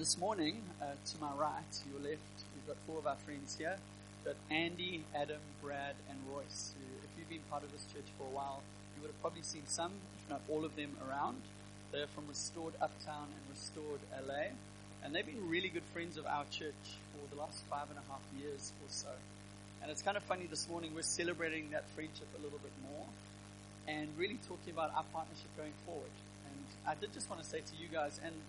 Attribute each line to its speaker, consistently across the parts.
Speaker 1: this morning, uh, to my right, your left, we've got four of our friends here. We've got Andy, Adam, Brad, and Royce, who, if you've been part of this church for a while, you would have probably seen some, if not all of them, around. They're from Restored Uptown and Restored LA, and they've been really good friends of our church for the last five and a half years or so. And it's kind of funny this morning, we're celebrating that friendship a little bit more and really talking about our partnership going forward. And I did just want to say to you guys and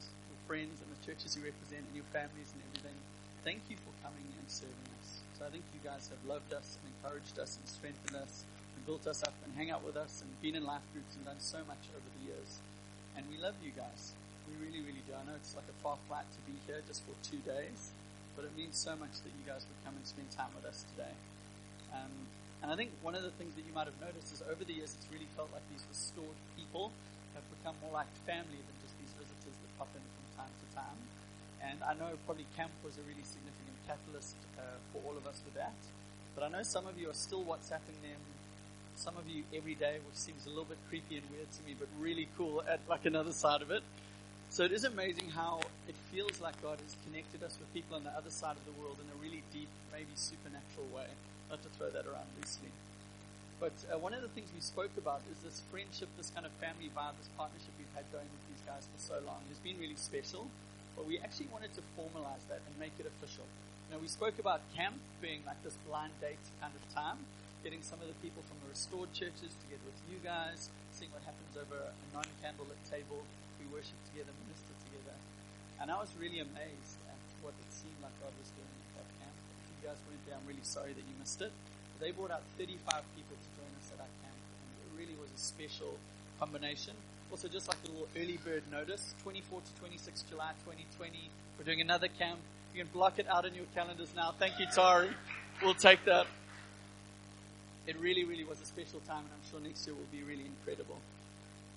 Speaker 1: friends and the churches you represent and your families and everything, thank you for coming and serving us. So I think you guys have loved us and encouraged us and strengthened us and built us up and hang out with us and been in life groups and done so much over the years. And we love you guys. We really, really do. I know it's like a far flight to be here just for two days, but it means so much that you guys would come and spend time with us today. Um, and I think one of the things that you might have noticed is over the years, it's really felt like these restored people have become more like family than just these visitors that pop in And I know probably camp was a really significant catalyst uh, for all of us with that. But I know some of you are still WhatsApping them. Some of you every day, which seems a little bit creepy and weird to me, but really cool at like another side of it. So it is amazing how it feels like God has connected us with people on the other side of the world in a really deep, maybe supernatural way. Not to throw that around loosely. But uh, one of the things we spoke about is this friendship, this kind of family vibe, this partnership we've had going with these guys for so long. It's been really special, but we actually wanted to formalize that and make it official. You know, we spoke about camp being like this blind date kind of time, getting some of the people from the restored churches together with you guys, seeing what happens over a non-candlelit table. We worship together, minister together. And I was really amazed at what it seemed like God was doing at that camp. If you guys weren't there, I'm really sorry that you missed it. They brought out 35 people to join us at our camp. And it really was a special combination. Also, just like a little early bird notice, 24 to 26 July 2020, we're doing another camp. You can block it out in your calendars now. Thank you, Tari. We'll take that. It really, really was a special time, and I'm sure next year will be really incredible.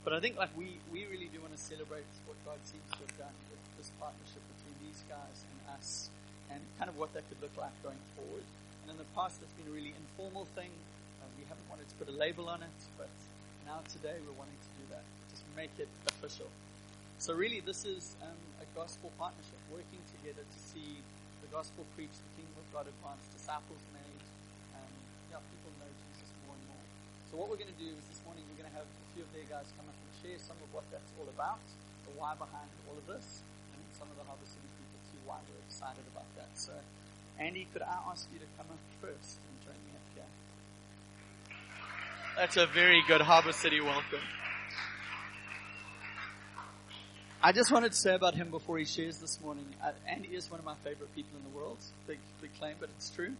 Speaker 1: But I think like we, we really do want to celebrate what God seems to have done with this partnership between these guys and us, and kind of what that could look like going forward. And in the past, it's been a really informal thing. Uh, we haven't wanted to put a label on it, but now today we're wanting to make it official. So really, this is um, a gospel partnership, working together to see the gospel preached, the kingdom of God advanced, disciples made, um, yeah, people know Jesus more and more. So what we're going to do is this morning we're going to have a few of their guys come up and share some of what that's all about, the why behind all of this, and some of the Harbour City people too, why we're excited about that. So, Andy, could I ask you to come up first and join me up here? That's a very good Harbour City welcome. I just wanted to say about him before he shares this morning. Uh, Andy is one of my favorite people in the world. Big, big claim, but it's true.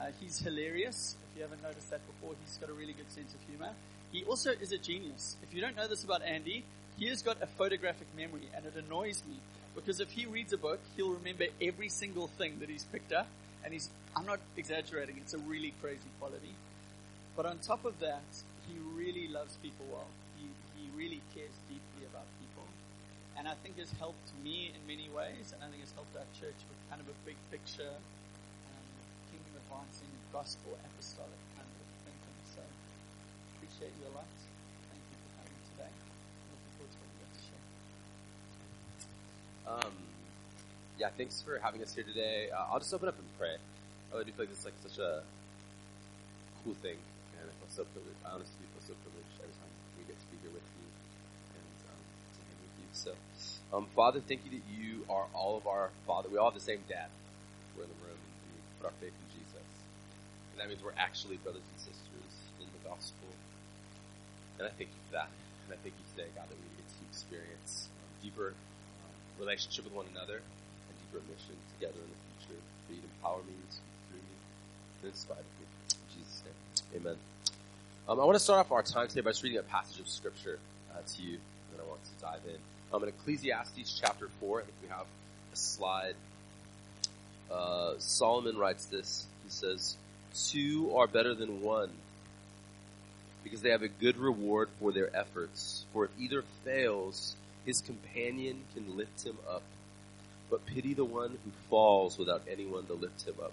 Speaker 1: Uh, he's hilarious. If you haven't noticed that before, he's got a really good sense of humor. He also is a genius. If you don't know this about Andy, he has got a photographic memory, and it annoys me because if he reads a book, he'll remember every single thing that he's picked up, and he's, I'm not exaggerating, it's a really crazy quality. But on top of that, he really loves people well. He, he really cares deeply about people and I think has helped me in many ways, and I think has helped our church with kind of a big picture, um, kingdom advancing, gospel apostolic kind of thinking. So appreciate you a lot. Thank you for coming today. Looking forward to what got to share.
Speaker 2: Um, yeah, thanks for having us here today. Uh, I'll just open up and pray. I do feel like this is like such a cool thing, and I feel so privileged. I honestly feel so privileged every time we get to be here with you and um. So. Um, Father, thank you that you are all of our Father. We all have the same dad. We're in the room and we put our faith in Jesus. And that means we're actually brothers and sisters in the gospel. And I thank you for that. And I thank you today, God, that we get to experience deeper um, relationship with one another and deeper mission together in the future. That you'd empower me through me and inspire me. In Jesus' name. Amen. Um, I want to start off our time today by just reading a passage of scripture uh, to you, and then I want to dive in. Um, in Ecclesiastes chapter 4, I think we have a slide. Uh, Solomon writes this. He says, Two are better than one because they have a good reward for their efforts. For if either fails, his companion can lift him up. But pity the one who falls without anyone to lift him up.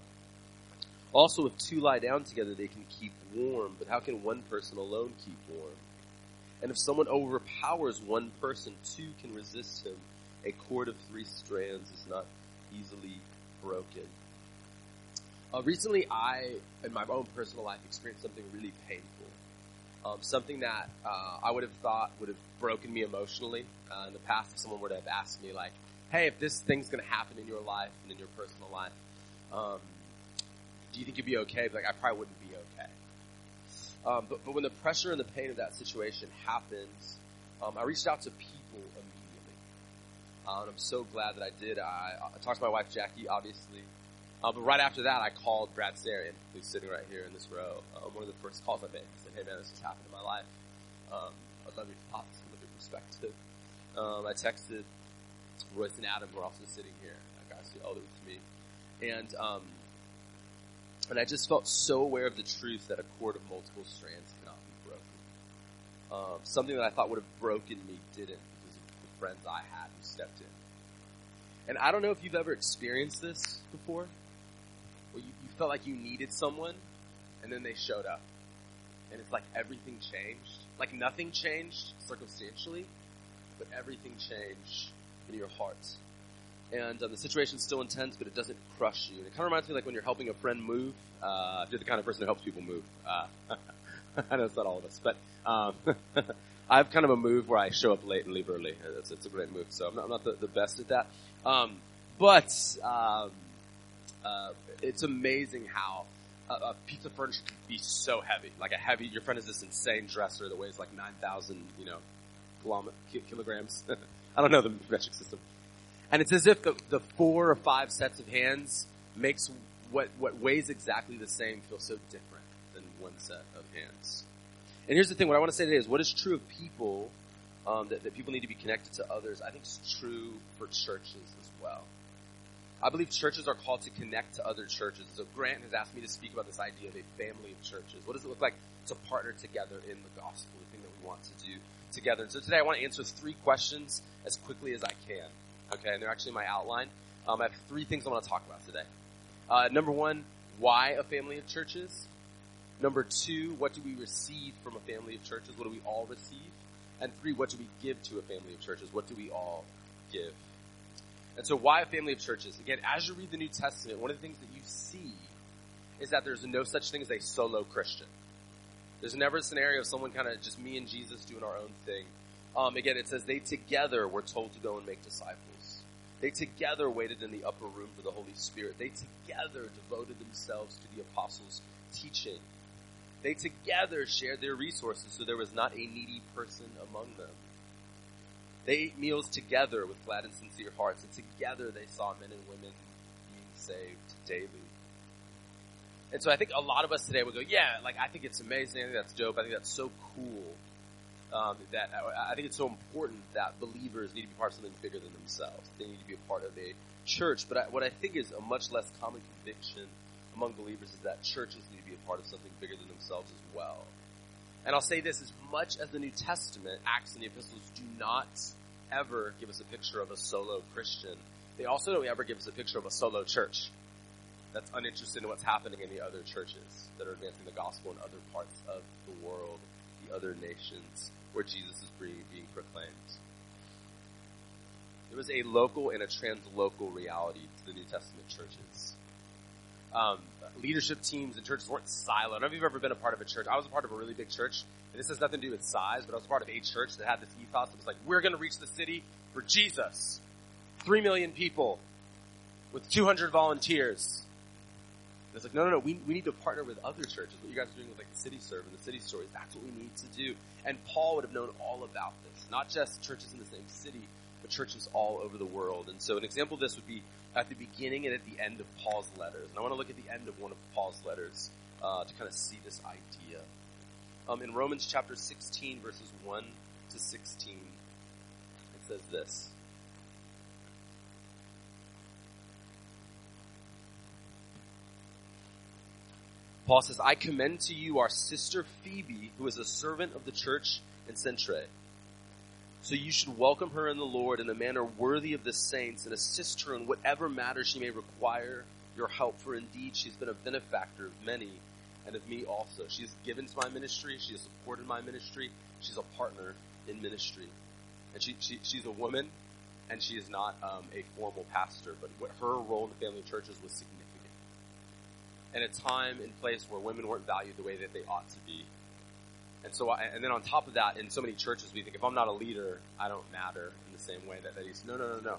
Speaker 2: Also, if two lie down together, they can keep warm, but how can one person alone keep warm? And if someone overpowers one person, two can resist him. a cord of three strands is not easily broken. Uh, recently, I, in my own personal life, experienced something really painful. Um, something that uh, I would have thought would have broken me emotionally uh, in the past if someone were to have asked me, like, hey, if this thing's going to happen in your life and in your personal life, um, do you think you'd be okay? But, like, I probably wouldn't be okay. Um, but, but when the pressure and the pain of that situation happens, um, I reached out to people immediately. Uh, and I'm so glad that I did. I, I talked to my wife Jackie, obviously. Uh, but right after that, I called Brad Sarian, who's sitting right here in this row. Uh, one of the first calls I made. I said, hey man, this just happened in my life. Um, I'd love your thoughts, I'd love your perspective. Um, I texted Royce and Adam, who are also sitting here, guys who elder with me. And, um, and I just felt so aware of the truth that a cord of multiple strands cannot be broken. Um, something that I thought would have broken me didn't because of the friends I had who stepped in. And I don't know if you've ever experienced this before, where you, you felt like you needed someone, and then they showed up. And it's like everything changed. Like nothing changed circumstantially, but everything changed in your heart. And um, the situation's still intense, but it doesn't crush you. It kind of reminds me like when you're helping a friend move. Uh, you're the kind of person who helps people move. Uh, I know it's not all of us, but um, I have kind of a move where I show up late and leave early. It's, it's a great move, so I'm not, I'm not the, the, best at that. Um, but um, uh, it's amazing how a, a, piece of furniture can be so heavy. Like a heavy, your friend has this insane dresser that weighs like 9,000, you know, kilograms. I don't know the metric system. And it's as if the, the four or five sets of hands makes what, what weighs exactly the same feel so different than one set of hands. And here's the thing, what I want to say today is what is true of people, um, that, that people need to be connected to others, I think is true for churches as well. I believe churches are called to connect to other churches. So Grant has asked me to speak about this idea of a family of churches. What does it look like to partner together in the gospel, the thing that we want to do together? And so today I want to answer three questions as quickly as I can. Okay, and they're actually my outline. Um, I have three things I want to talk about today. Uh, number one, why a family of churches? Number two, what do we receive from a family of churches? What do we all receive? And three, what do we give to a family of churches? What do we all give? And so why a family of churches? Again, as you read the New Testament, one of the things that you see is that there's no such thing as a solo Christian. There's never a scenario of someone kind of just me and Jesus doing our own thing. Um, again, it says they together were told to go and make disciples. They together waited in the upper room for the Holy Spirit. They together devoted themselves to the apostles' teaching. They together shared their resources so there was not a needy person among them. They ate meals together with glad and sincere hearts, and together they saw men and women being saved daily. And so I think a lot of us today would go, yeah, like I think it's amazing. I think that's dope. I think that's so cool. Um, that I, think it's so important that believers need to be part of something bigger than themselves. They need to be a part of a church. But I, what I think is a much less common conviction among believers is that churches need to be a part of something bigger than themselves as well. And I'll say this, as much as the New Testament, Acts and the Epistles do not ever give us a picture of a solo Christian. They also don't ever give us a picture of a solo church that's uninterested in what's happening in the other churches that are advancing the gospel in other parts of the world, the other nations where Jesus is being, being proclaimed. There was a local and a translocal reality to the New Testament churches. Um, leadership teams and churches weren't siloed. I don't know if you've ever been a part of a church. I was a part of a really big church and this has nothing to do with size, but I was part of a church that had this ethos that was like, we're going to reach the city for Jesus. Three million people with 200 volunteers. And it's like, no, no, no, we, we need to partner with other churches. What you guys are doing with like the city serve and the city stories, that's what we need to do. And Paul would have known all about this. Not just churches in the same city, but churches all over the world. And so an example of this would be at the beginning and at the end of Paul's letters. And I want to look at the end of one of Paul's letters uh, to kind of see this idea. Um, in Romans chapter 16, verses 1 to 16, it says this. Paul says, I commend to you our sister Phoebe, who is a servant of the church in Cenchreae. So you should welcome her in the Lord in a manner worthy of the saints and assist her in whatever matter she may require your help, for indeed she's been a benefactor of many and of me also. She has given to my ministry. She has supported my ministry. She's a partner in ministry. And she, she she's a woman and she is not um, a formal pastor, but what her role in the family churches was significant. In a time and place where women weren't valued the way that they ought to be. And so, I, and then on top of that, in so many churches, we think if I'm not a leader, I don't matter in the same way that, that he's, no, no, no, no.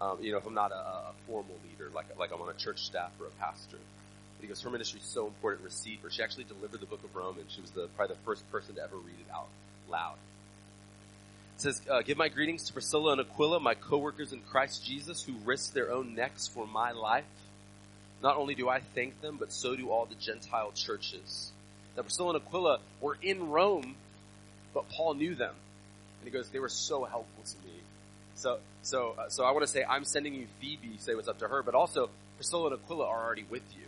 Speaker 2: Um, you know, if I'm not a, a formal leader, like, like I'm on a church staff or a pastor. Because her ministry is so important, receive her. She actually delivered the book of Romans. She was the, probably the first person to ever read it out loud. It says, uh, give my greetings to Priscilla and Aquila, my co-workers in Christ Jesus, who risked their own necks for my life. Not only do I thank them, but so do all the Gentile churches. Now Priscilla and Aquila were in Rome, but Paul knew them. And he goes, they were so helpful to me. So, so, uh, so I want to say, I'm sending you Phoebe, say what's up to her, but also Priscilla and Aquila are already with you.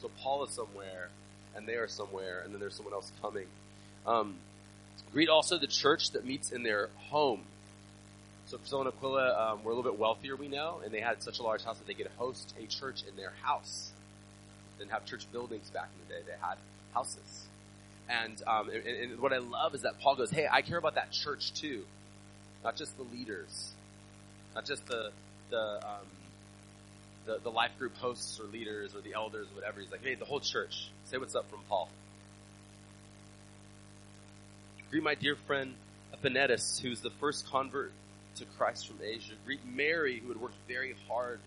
Speaker 2: So Paul is somewhere, and they are somewhere, and then there's someone else coming. Um, greet also the church that meets in their home. So Priscilla and Aquila um, were a little bit wealthier, we know, and they had such a large house that they could host a church in their house. They didn't have church buildings back in the day; they had houses. And, um, and, and what I love is that Paul goes, "Hey, I care about that church too, not just the leaders, not just the the um, the, the life group hosts or leaders or the elders or whatever. He's like, hey, the whole church, say what's up from Paul. Greet my dear friend Epanetus, who's the first convert to Christ from Asia. Greet Mary, who had worked very hard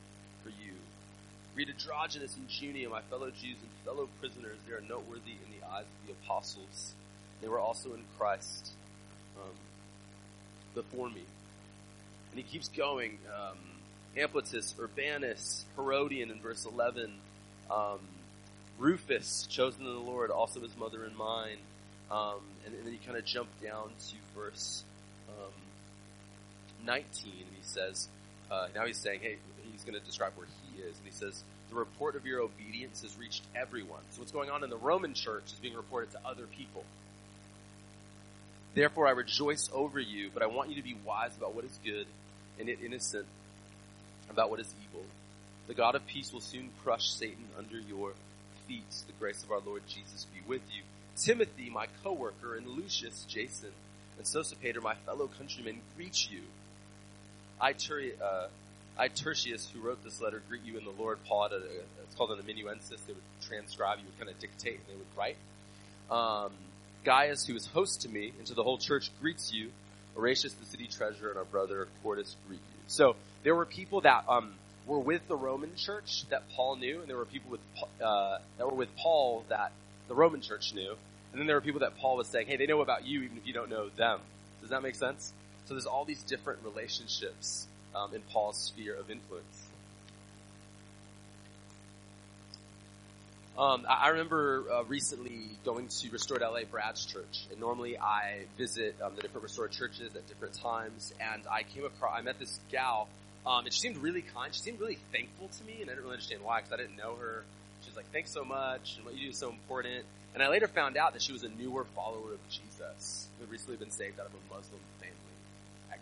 Speaker 2: for you. Greet Andronicus and Junia, my fellow Jews and fellow prisoners. They are noteworthy in the eyes of the apostles. They were also in Christ um, before me. And he keeps going. Um, Ampliatus, Urbanus, Herodion in verse 11, um, Rufus, chosen of the Lord, also his mother and mine. Um, and, and, then you kind of jump down to verse um, 19, and he says, uh, now he's saying, hey, he's going to describe where he is, and he says, the report of your obedience has reached everyone. So what's going on in the Roman church is being reported to other people. Therefore I rejoice over you, but I want you to be wise about what is good and innocent about what is evil. The God of peace will soon crush Satan under your feet. The grace of our Lord Jesus be with you. Timothy, my co-worker, and Lucius, Jason, and Sosipater, my fellow countrymen, greet you. I, uh, I Tertius, who wrote this letter, greet you in the Lord. Paul had a, it's called an amanuensis. They would transcribe, you would kind of dictate, and they would write. Um, Gaius, who is host to me and to the whole church, greets you. Horatius, the city treasurer, and our brother Quartus greet you. So there were people that um, were with the Roman church that Paul knew, and there were people with uh, that were with Paul that the Roman church knew, and then there were people that Paul was saying, "Hey, they know about you even if you don't know them." Does that make sense? So there's all these different relationships um, in Paul's sphere of influence. Um, I remember uh, recently going to Restored LA Brad's church, and normally I visit um, the different Restored churches at different times. And I came across, I met this gal, um, and she seemed really kind. She seemed really thankful to me, and I didn't really understand why because I didn't know her. She was like, "Thanks so much, and what you do is so important." And I later found out that she was a newer follower of Jesus who had recently been saved out of a Muslim family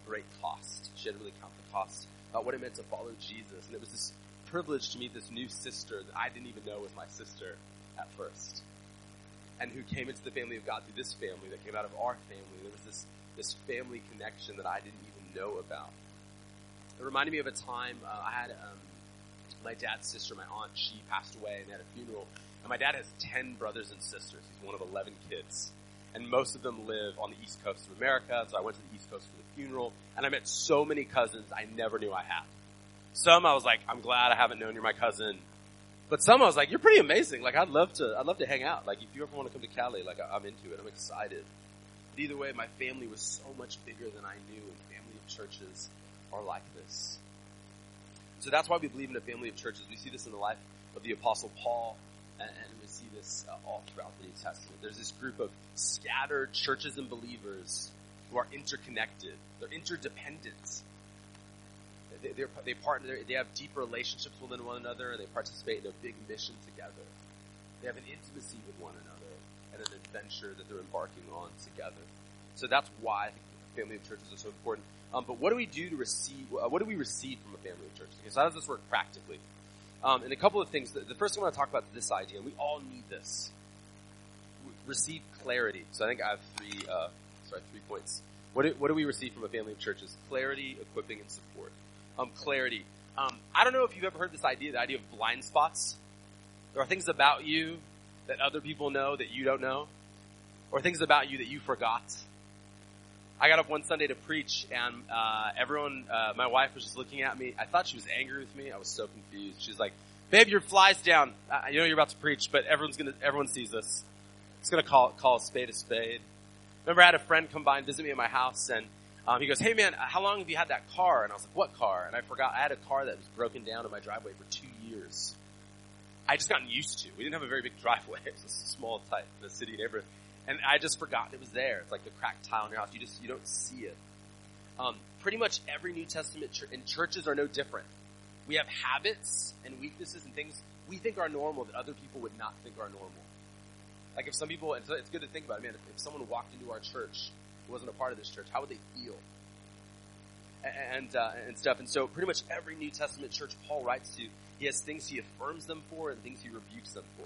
Speaker 2: great cost. She had really count the cost about what it meant to follow Jesus, and it was this privilege to meet this new sister that I didn't even know was my sister at first. And who came into the family of God through this family that came out of our family. There was this, this family connection that I didn't even know about. It reminded me of a time uh, I had um, my dad's sister, my aunt, she passed away and they had a funeral. And my dad has 10 brothers and sisters. He's one of 11 kids. And most of them live on the east coast of America. So I went to the east coast for the funeral. And I met so many cousins I never knew I had. Some I was like, I'm glad I haven't known you're my cousin. But some I was like, you're pretty amazing. Like I'd love to, I'd love to hang out. Like if you ever want to come to Cali, like I'm into it. I'm excited. But either way, my family was so much bigger than I knew and family of churches are like this. So that's why we believe in a family of churches. We see this in the life of the apostle Paul and, we see this uh, all throughout the New Testament. There's this group of scattered churches and believers who are interconnected. They're interdependent they, they partner, they have deep relationships with one another, and they participate in a big mission together. They have an intimacy with one another and an adventure that they're embarking on together. So that's why family of churches are so important. Um, but what do we do to receive? Uh, what do we receive from a family of churches? So how does this work practically? Um, and a couple of things. The, the first thing I want to talk about is this idea. We all need this. Receive clarity. So I think I have three. Uh, sorry, three points. What do, what do we receive from a family of churches? Clarity, equipping, and support. Um, clarity. Um, I don't know if you've ever heard this idea, the idea of blind spots. There are things about you that other people know that you don't know, or things about you that you forgot. I got up one Sunday to preach, and uh, everyone, uh, my wife was just looking at me. I thought she was angry with me. I was so confused. She's like, "Babe, your fly's down. Uh, you know you're about to preach, but everyone's gonna, everyone sees this. It's gonna call call a spade a spade." Remember, I had a friend come by and visit me at my house, and um, he goes, "Hey man, how long have you had that car?" And I was like, "What car?" And I forgot I had a car that was broken down in my driveway for two years. I just gotten used to. We didn't have a very big driveway. It was a small type in a city neighborhood. And I just forgot it was there. It's like the cracked tile in your house. You just, you don't see it. Um, pretty much every New Testament church, and churches are no different. We have habits and weaknesses and things we think are normal that other people would not think are normal. Like if some people, it's good to think about it, man, if, if someone walked into our church who wasn't a part of this church, how would they feel? And, uh, and stuff. And so pretty much every New Testament church Paul writes to, he has things he affirms them for and things he rebukes them for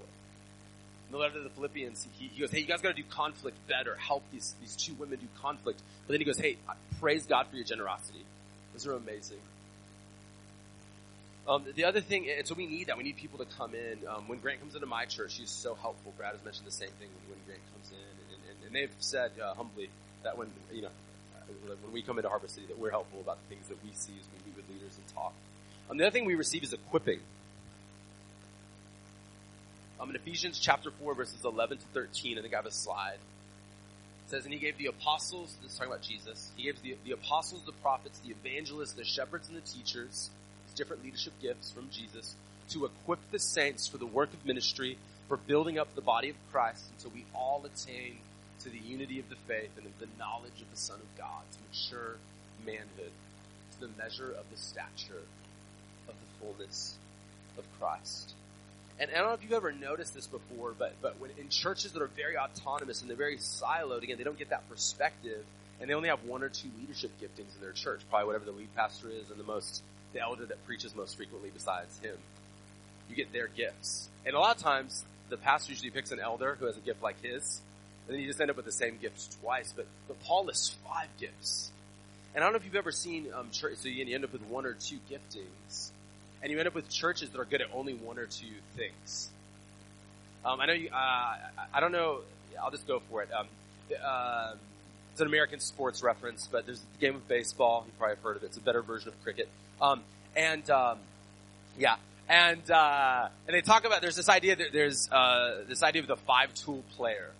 Speaker 2: In the letter to the Philippians, he, he goes, hey, you guys gotta do conflict better. Help these, these two women do conflict. But then he goes, hey, praise God for your generosity. Those are amazing. Um, the other thing, and so we need that. We need people to come in. Um, when Grant comes into my church, he's so helpful. Brad has mentioned the same thing when, Grant comes in. And, and, and they've said uh, humbly that when, you know, when we come into Harbour City, that we're helpful about the things that we see as we meet with leaders and talk. Um, the other thing we receive is equipping. Um, in Ephesians chapter 4, verses 11 to 13, I think I have a slide. It says, And he gave the apostles, this is talking about Jesus, he gave the, the apostles, the prophets, the evangelists, the shepherds, and the teachers, different leadership gifts from Jesus, to equip the saints for the work of ministry, for building up the body of Christ, until we all attain to the unity of the faith and of the knowledge of the Son of God, to mature manhood, to the measure of the stature of the fullness of Christ. And I don't know if you've ever noticed this before, but, but when in churches that are very autonomous and they're very siloed, again, they don't get that perspective, and they only have one or two leadership giftings in their church, probably whatever the lead pastor is and the most, the elder that preaches most frequently besides him. You get their gifts. And a lot of times, the pastor usually picks an elder who has a gift like his, and then you just end up with the same gift twice, but, but Paul lists five gifts. And I don't know if you've ever seen um, church, so you end up with one or two giftings and you end up with churches that are good at only one or two things. Um, I know you. Uh, I don't know. I'll just go for it. Um, uh, it's an American sports reference, but there's the game of baseball. You probably have heard of it. It's a better version of cricket. Um, and um, yeah, and uh, and they talk about there's this idea that there's uh, this idea of the five tool player,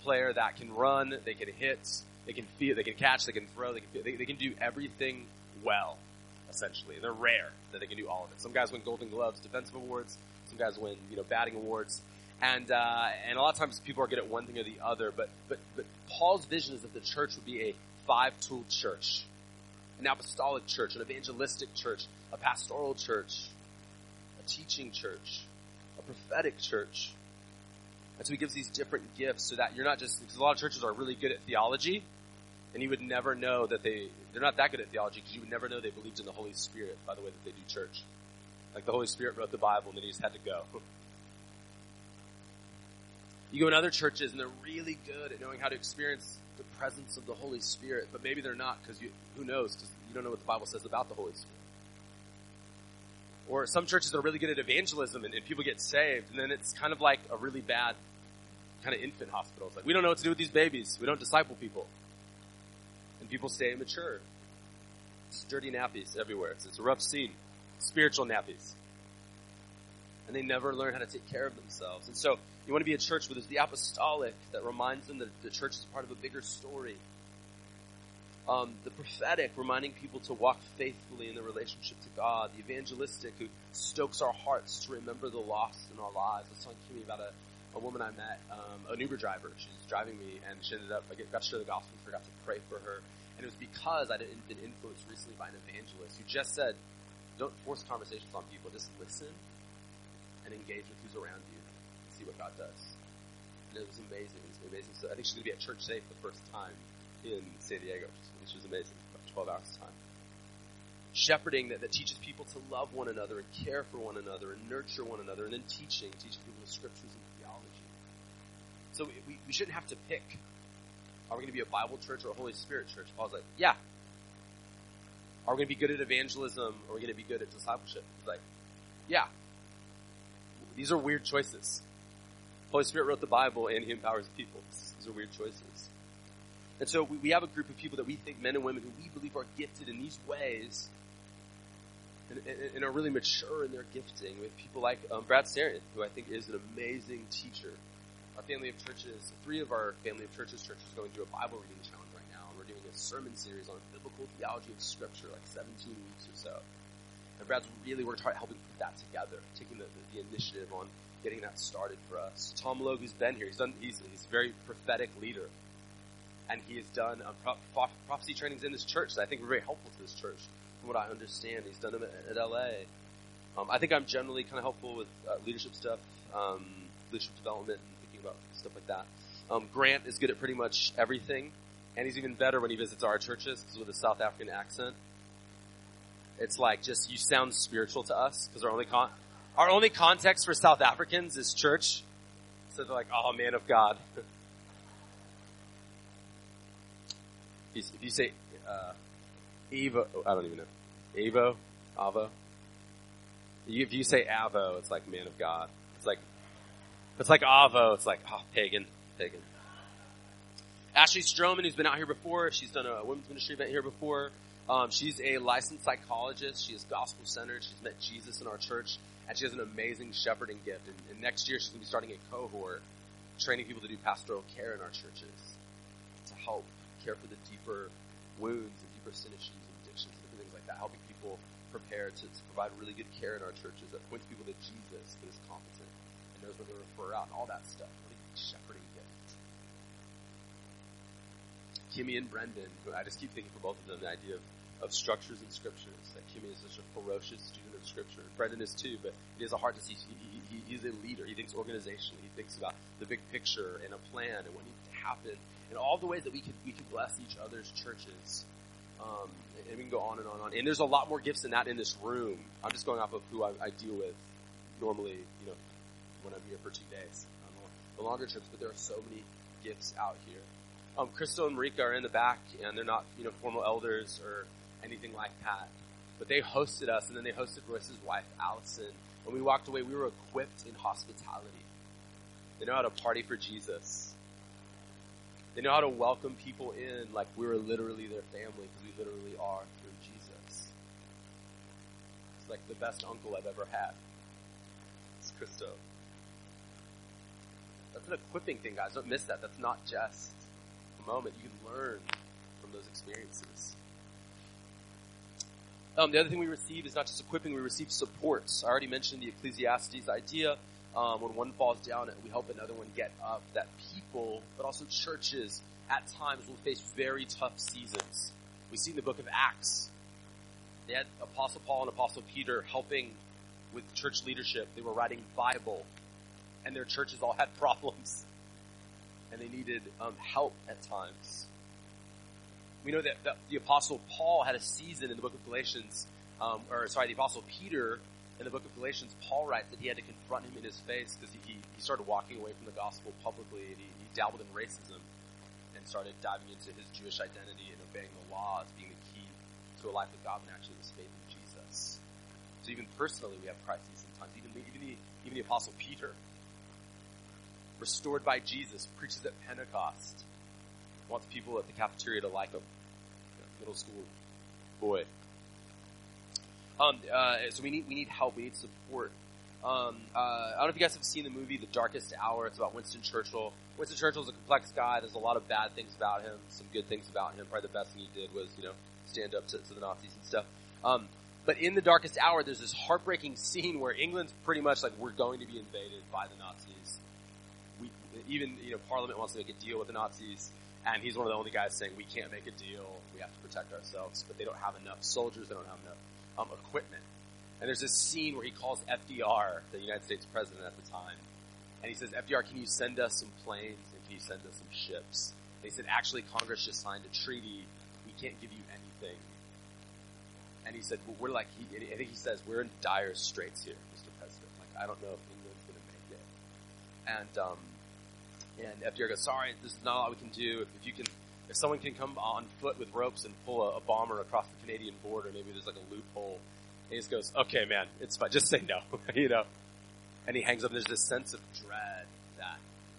Speaker 2: a player that can run, they can hit, they can feel, they can catch, they can throw, they can they, they can do everything well essentially. They're rare that they can do all of it. Some guys win Golden Gloves, defensive awards. Some guys win, you know, batting awards. And, uh, and a lot of times people are good at one thing or the other, but, but, but Paul's vision is that the church would be a five tool church. An apostolic church, an evangelistic church, a pastoral church, a teaching church, a prophetic church. And so he gives these different gifts so that you're not just, because a lot of churches are really good at theology, and you would never know that they, they're not that good at theology because you would never know they believed in the Holy Spirit by the way that they do church. Like the Holy Spirit wrote the Bible and then he just had to go. You go in other churches and they're really good at knowing how to experience the presence of the Holy Spirit, but maybe they're not because who knows, because you don't know what the Bible says about the Holy Spirit. Or some churches are really good at evangelism and, and people get saved and then it's kind of like a really bad kind of infant hospital. It's like, we don't know what to do with these babies. We don't disciple people and people stay immature. It's dirty nappies everywhere. It's, it's a rough scene. Spiritual nappies. And they never learn how to take care of themselves. And so you want to be a church where there's the apostolic that reminds them that the church is part of a bigger story. Um, the prophetic, reminding people to walk faithfully in their relationship to God. The evangelistic, who stokes our hearts to remember the lost in our lives. I was talking to me about a, a woman I met, um, an Uber driver. She was driving me, and she ended up, I got to share the gospel, and forgot to pray for her. And it was because I'd been influenced recently by an evangelist who just said, don't force conversations on people, just listen and engage with who's around you see what God does. And it was amazing. It was amazing. So I think she's going to be at Church Safe the first time in San Diego, which was amazing. About 12 hours of time. Shepherding that, that teaches people to love one another and care for one another and nurture one another, and then teaching, teaching people the scriptures and theology. So we, we shouldn't have to pick Are we going to be a Bible church or a Holy Spirit church? Paul's like, yeah. Are we going to be good at evangelism? Or are we going to be good at discipleship? He's like, yeah. These are weird choices. Holy Spirit wrote the Bible and He empowers people. These are weird choices. And so we, we have a group of people that we think, men and women, who we believe are gifted in these ways and, and, and are really mature in their gifting. We have people like um, Brad Sarian, who I think is an amazing teacher. Our family of churches, three of our family of churches, churches going through a Bible reading challenge right now. And we're doing a sermon series on biblical theology of Scripture, like 17 weeks or so. And Brad's really worked hard helping put that together, taking the, the, the initiative on getting that started for us. Tom Logue, who's been here, he's done, he's, he's a very prophetic leader. And he has done pro- prophecy trainings in this church that I think were very helpful to this church, from what I understand. He's done them at, at LA. Um, I think I'm generally kind of helpful with uh, leadership stuff, um, leadership development, and thinking about stuff like that. Um, Grant is good at pretty much everything, and he's even better when he visits our churches because with a South African accent, it's like just you sound spiritual to us because our only con- our only context for South Africans is church. So they're like, oh, man of God. if you say uh, Evo, I don't even know. Evo, Avo. If you say Avo, it's like man of God. It's like it's like Avo. It's like oh, pagan, pagan. Ashley Stroman, who's been out here before, she's done a women's ministry event here before. Um, she's a licensed psychologist. She is gospel centered. She's met Jesus in our church, and she has an amazing shepherding gift. And, and next year, she's going to be starting a cohort, training people to do pastoral care in our churches to help care for the deeper wounds and deeper sin issues and addictions and things like that, helping people prepare to, to provide really good care in our churches that points people to Jesus that is competent and knows where to refer out and all that stuff. Really shepherding gift. Kimmy and Brendan, I just keep thinking for both of them the idea of, of structures and scriptures. That Kimmy is such a ferocious student scripture. Brendan is too, but he has a heart to see. He, he, he's a leader. He thinks organizationally. He thinks about the big picture and a plan and what needs to happen and all the ways that we could we could bless each other's churches. Um, and we can go on and on and on. And there's a lot more gifts than that in this room. I'm just going off of who I, I deal with normally, you know, when I'm here for two days. On the longer trips, but there are so many gifts out here. Um, Crystal and Marika are in the back, and they're not, you know, formal elders or anything like that. But they hosted us, and then they hosted Royce's wife, Allison. When we walked away, we were equipped in hospitality. They know how to party for Jesus. They know how to welcome people in like we were literally their family because we literally are through Jesus. It's like the best uncle I've ever had. It's Christo. That's an equipping thing, guys. Don't miss that. That's not just a moment. You can learn from those experiences. Um, the other thing we receive is not just equipping, we receive supports. I already mentioned the Ecclesiastes idea um, when one falls down, we help another one get up. That people, but also churches, at times will face very tough seasons. We see in the book of Acts, they had Apostle Paul and Apostle Peter helping with church leadership. They were writing Bible, and their churches all had problems, and they needed um, help at times. We know that, that, the Apostle Paul had a season in the book of Galatians, um, or sorry, the Apostle Peter in the book of Galatians, Paul writes that he had to confront him in his face because he, he started walking away from the gospel publicly and he, he dabbled in racism and started diving into his Jewish identity and obeying the law as being the key to a life with God and actually his faith in Jesus. So even personally, we have crises sometimes. Even even the, even the apostle Peter, restored by Jesus, preaches at Pentecost, wants people at the cafeteria to like him. Middle school boy. Um, uh, so we need we need help. We need support. Um, uh, I don't know if you guys have seen the movie The Darkest Hour. It's about Winston Churchill. Winston Churchill's a complex guy. There's a lot of bad things about him, some good things about him. Probably the best thing he did was, you know, stand up to, to the Nazis and stuff. Um, but in The Darkest Hour, there's this heartbreaking scene where England's pretty much like, we're going to be invaded by the Nazis. We, even, you know, Parliament wants to make a deal with the Nazis, and he's one of the only guys saying, we can't make a deal. We have to protect ourselves. But they don't have enough soldiers. They don't have enough um, equipment. And there's this scene where he calls FDR, the United States president at the time, and he says, FDR, can you send us some planes and can you send us some ships? They said, actually, Congress just signed a treaty. We can't give you anything. And he said, well, we're like, he, I think he says, we're in dire straits here, Mr. President. Like, I don't know if England's going to make it. And, um, and FDR goes, sorry, this is not all we can do. If, if you can, if someone can come on foot with ropes and pull a, a bomber across the Canadian border, maybe there's like a loophole. And he just goes, okay, man, it's fine. Just say no, you know. And he hangs up. There's this sense of dread that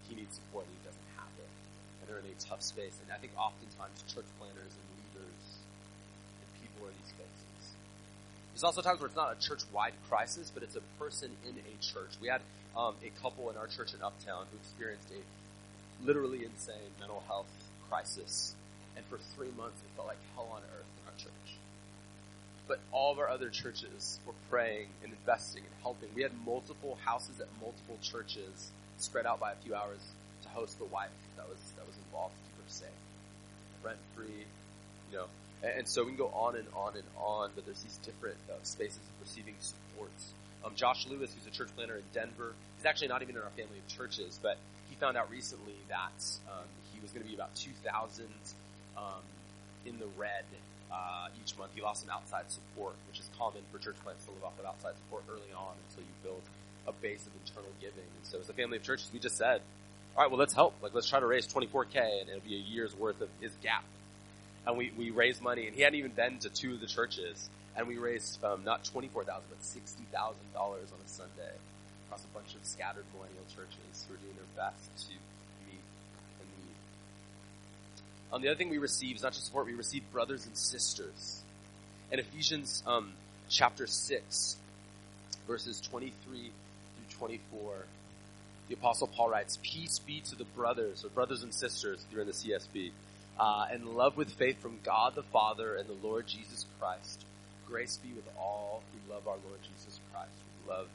Speaker 2: he needs support and he doesn't have it. And they're in a tough space. And I think oftentimes church planters and leaders and people are these spaces. There's also times where it's not a church-wide crisis, but it's a person in a church. We had um, a couple in our church in Uptown who experienced a literally insane mental health crisis. And for three months, it felt like hell on earth in our church. But all of our other churches were praying and investing and helping. We had multiple houses at multiple churches spread out by a few hours to host the wife that was that was involved to keep her safe, rent free, you know. And, so we can go on and on and on. But there's these different uh, spaces of receiving supports. Um, Josh Lewis, who's a church planter in Denver, he's actually not even in our family of churches, but he found out recently that um, he was going to be about 2,000 um, in the red uh, each month. He lost some outside support, which is common for church plants to live off of outside support early on until you build a base of internal giving. And so as a family of churches, we just said, all right, well, let's help. Like, let's try to raise 24K and it'll be a year's worth of his gap. And we, we raised money and he hadn't even been to two of the churches and we raised, um, not 24,000, but $60,000 on a Sunday across a bunch of scattered millennial churches who are doing their best to meet the need. Um, the other thing we receive is not just support, we receive brothers and sisters. In Ephesians um, chapter 6, verses 23 through 24, the Apostle Paul writes, Peace be to the brothers, or brothers and sisters, if you're in the CSB, uh, and love with faith from God the Father and the Lord Jesus Christ. Grace be with all who love our Lord Jesus Christ, who love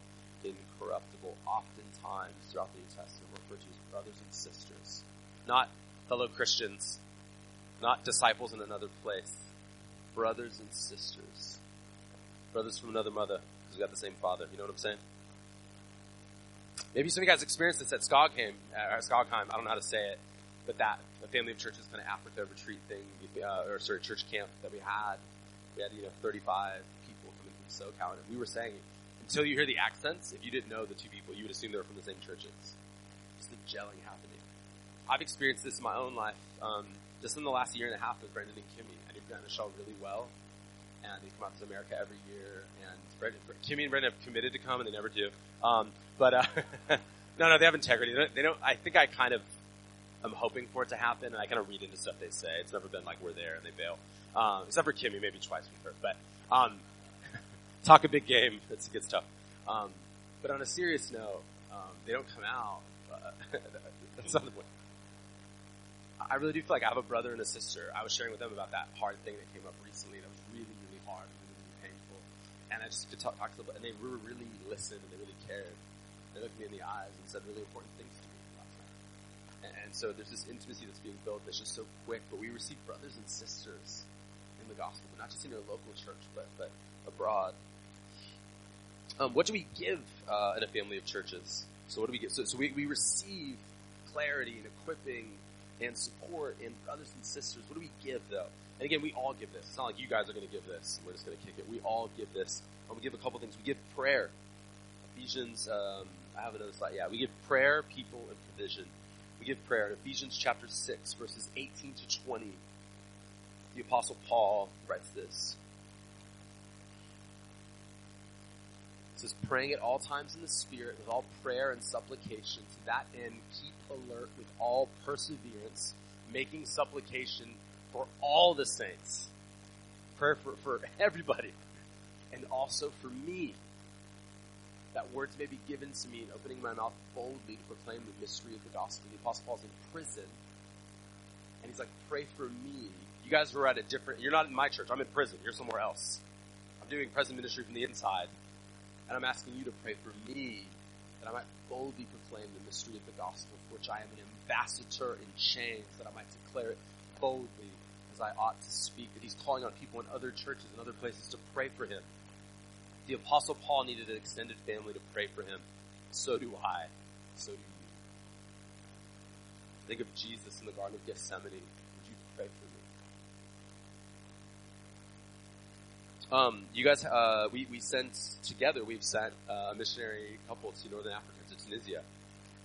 Speaker 2: incorruptible, oftentimes throughout the New Testament referred to as brothers and sisters. Not fellow Christians, not disciples in another place. Brothers and sisters. Brothers from another mother, because we got the same father. You know what I'm saying? Maybe some of you guys experienced this at Skogheim, at Skogheim, I don't know how to say it, but that, the family of churches kind of Africa retreat thing, uh, or sorry, church camp that we had. We had, you know, 35 people coming from SoCal, and we were saying, until you hear the accents, if you didn't know the two people, you would assume they were from the same churches. It's the gelling happening. I've experienced this in my own life, um, just in the last year and a half with Brendan and Kimmy. I knew Brendan and Michelle really well, and they come out to America every year, and Brendan, Kimmy and Brendan have committed to come, and they never do. Um, but, uh, no, no, they have integrity. They don't, they don't, I think I kind of, I'm hoping for it to happen, and I kind of read into stuff they say. It's never been like we're there and they bail. Um, except for Kimmy, maybe twice her. But, um, talk a big game. It gets tough. Um, but on a serious note, um, they don't come out. that's not the point. I really do feel like I have a brother and a sister. I was sharing with them about that hard thing that came up recently that was really, really hard, really, really painful. And I just could talk, talk to them, and they really, really listened and they really cared. They looked me in the eyes and said really important things to me. And, so there's this intimacy that's being built that's just so quick, but we receive brothers and sisters in the gospel, not just in your local church, but, but abroad. Um, what do we give uh, in a family of churches? So what do we give? So, so we, we receive clarity and equipping and support and brothers and sisters. What do we give though? And again, we all give this. It's not like you guys are going to give this we're just going to kick it. We all give this. And we give a couple things. We give prayer. Ephesians, um, I have another slide. Yeah, we give prayer, people, and provision. We give prayer in Ephesians chapter 6, verses 18 to 20. The apostle Paul writes this. It says, praying at all times in the Spirit with all prayer and supplication. To that end, keep alert with all perseverance, making supplication for all the saints. Prayer for, for everybody. And also for me. That words may be given to me in opening my mouth boldly to proclaim the mystery of the gospel. The apostle Paul's in prison. And he's like, pray for me. You guys are at a different, you're not in my church. I'm in prison. You're somewhere else. I'm doing prison ministry from the inside. And I'm asking you to pray for me that I might boldly proclaim the mystery of the gospel for which I am an ambassador in chains, that I might declare it boldly as I ought to speak, that he's calling on people in other churches and other places to pray for him. The apostle Paul needed an extended family to pray for him. So do I. So do you. Think of Jesus in the Garden of Gethsemane. Would you pray for me? Um, you guys, uh, we, we sent together, we've sent uh, a missionary couple to Northern Africa, to Tunisia.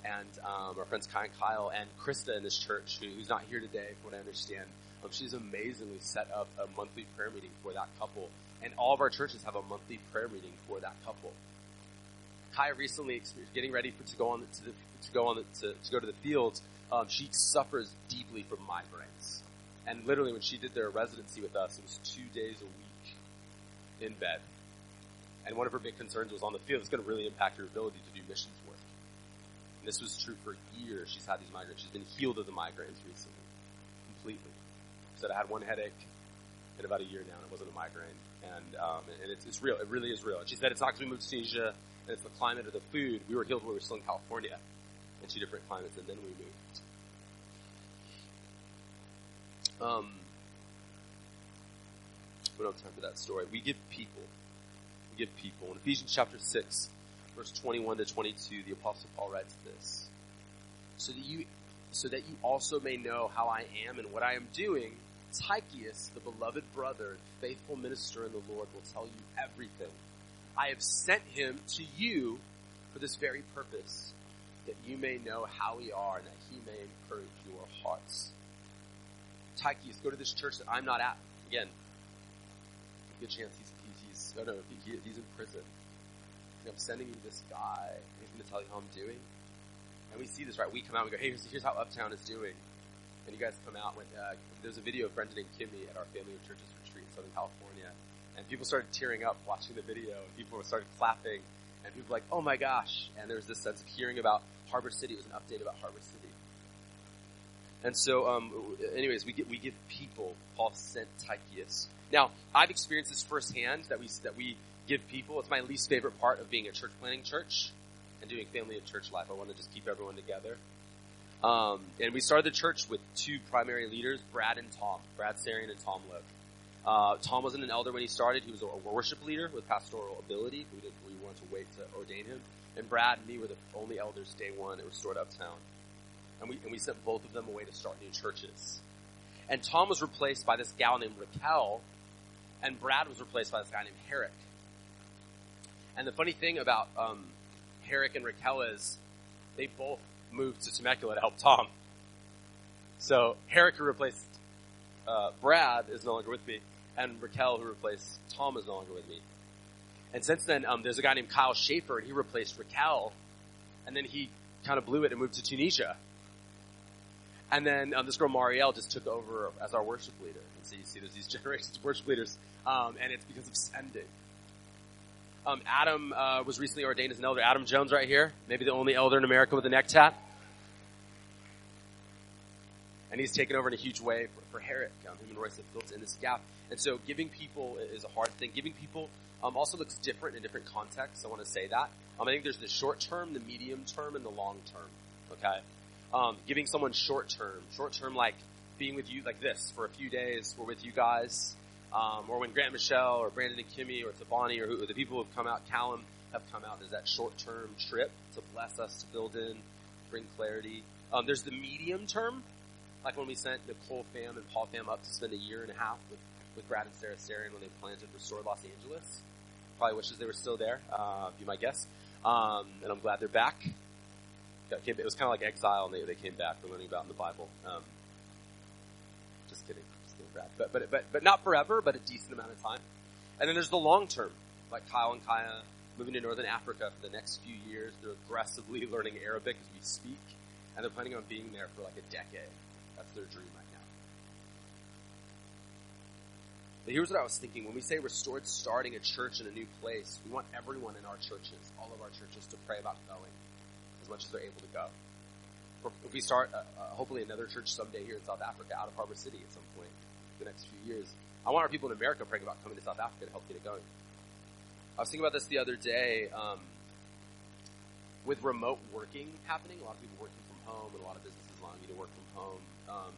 Speaker 2: and um, our friends Kai and Kyle and Krista in this church, who, who's not here today, from what I understand. Um, she's amazingly set up a monthly prayer meeting for that couple, and all of our churches have a monthly prayer meeting for that couple. Kai recently getting ready for, to go on to, the, to go on to, to go to the fields. Um, she suffers deeply from migraines, and literally when she did their residency with us, it was two days a week in bed. And one of her big concerns was on the field. It's going to really impact her ability to do missions work. And this was true for years. She's had these migraines. She's been healed of the migraines recently, completely. Said I had one headache in about a year now, and it wasn't a migraine. And um, and it's, it's real. It really is real. And she said it's not because we moved to Tunisia and it's the climate of the food. We were healed when we were still in California, in two different climates, and then we moved. Um, we don't have time for that story. We give people. We give people. In Ephesians chapter 6, verse 21 to 22, the apostle Paul writes this. So that you, so that you also may know how I am and what I am doing, Tychicus, the beloved brother, faithful minister in the Lord, will tell you everything. I have sent him to you for this very purpose, that you may know how we are and that he may encourage your hearts. Tychicus, go to this church that I'm not at. Again, good chance he's, he's, he's oh no, he, he's in prison. I'm sending you this guy. He's going to tell you how I'm doing. And we see this, right? We come out and we go, hey, here's, here's how Uptown is doing. And you guys come out with, uh, there's a video of Brendan and Kimmy at our Family of Churches retreat in Southern California. And people started tearing up watching the video. And people started clapping. And people were like, oh my gosh. And there was this sense of hearing about Harbour City. It was an update about Harbour City. And so, um, anyways, we get, we give people, Paul sent Tychicus. Now, I've experienced this firsthand that we, that we give people. It's my least favorite part of being a church planting church and doing family and church life. I want to just keep everyone together. Um, and we started the church with two primary leaders, Brad and Tom, Brad Sarian and Tom Lowe. Uh, Tom wasn't an elder when he started. He was a worship leader with pastoral ability. We, we wanted to wait to ordain him. And Brad and me were the only elders day one at Restored Uptown. And we, and we sent both of them away to start new churches. And Tom was replaced by this gal named Raquel, and Brad was replaced by this guy named Herrick. And the funny thing about um, Herrick and Raquel is they both moved to Temecula to help Tom. So Herrick, who replaced uh, Brad, is no longer with me, and Raquel, who replaced Tom, is no longer with me. And since then, um, there's a guy named Kyle Schaefer, and he replaced Raquel, and then he kind of blew it and moved to Tunisia. And then um, this girl Marielle just took over as our worship leader. And so you see there's these generations of worship leaders, um, and it's because of sending. Um, Adam uh, was recently ordained as an elder. Adam Jones, right here, maybe the only elder in America with a neck tat. And he's taken over in a huge way for, for Herrick. Um, him and Royce have filled in this gap. And so giving people is a hard thing. Giving people um, also looks different in different contexts. I want to say that. Um, I think there's the short term, the medium term, and the long term. Okay? Um, giving someone short term. Short term like being with you like this for a few days. We're with you guys um, or when Grant Michelle or Brandon and Kimmy or Thabani or, who, or the people who have come out, Callum have come out. There's that short-term trip to bless us, to build in, bring clarity. Um, there's the medium term, like when we sent Nicole Pham and Paul Pham up to spend a year and a half with, with Brad and Sarah Sarian when they planted Restore Los Angeles. Probably wishes they were still there, uh, be my guess. Um, and I'm glad they're back. It was kind of like exile and they, they came back. We're learning about in the Bible. Um, just kidding Brad. but, but, but, but not forever, but a decent amount of time. And then there's the long term, like Kyle and Kaya moving to Northern Africa for the next few years. They're aggressively learning Arabic as we speak, and they're planning on being there for like a decade. Their dream right now. But here's what I was thinking. When we say restored starting a church in a new place, we want everyone in our churches, all of our churches, to pray about going as much as they're able to go. If we start, uh, uh, hopefully, another church someday here in South Africa, out of Harbour City at some point, the next few years. I want our people in America praying about coming to South Africa to help get it going. I was thinking about this the other day. Um, with remote working happening, a lot of people working from home, and a lot of businesses allowing you to work from home. Um,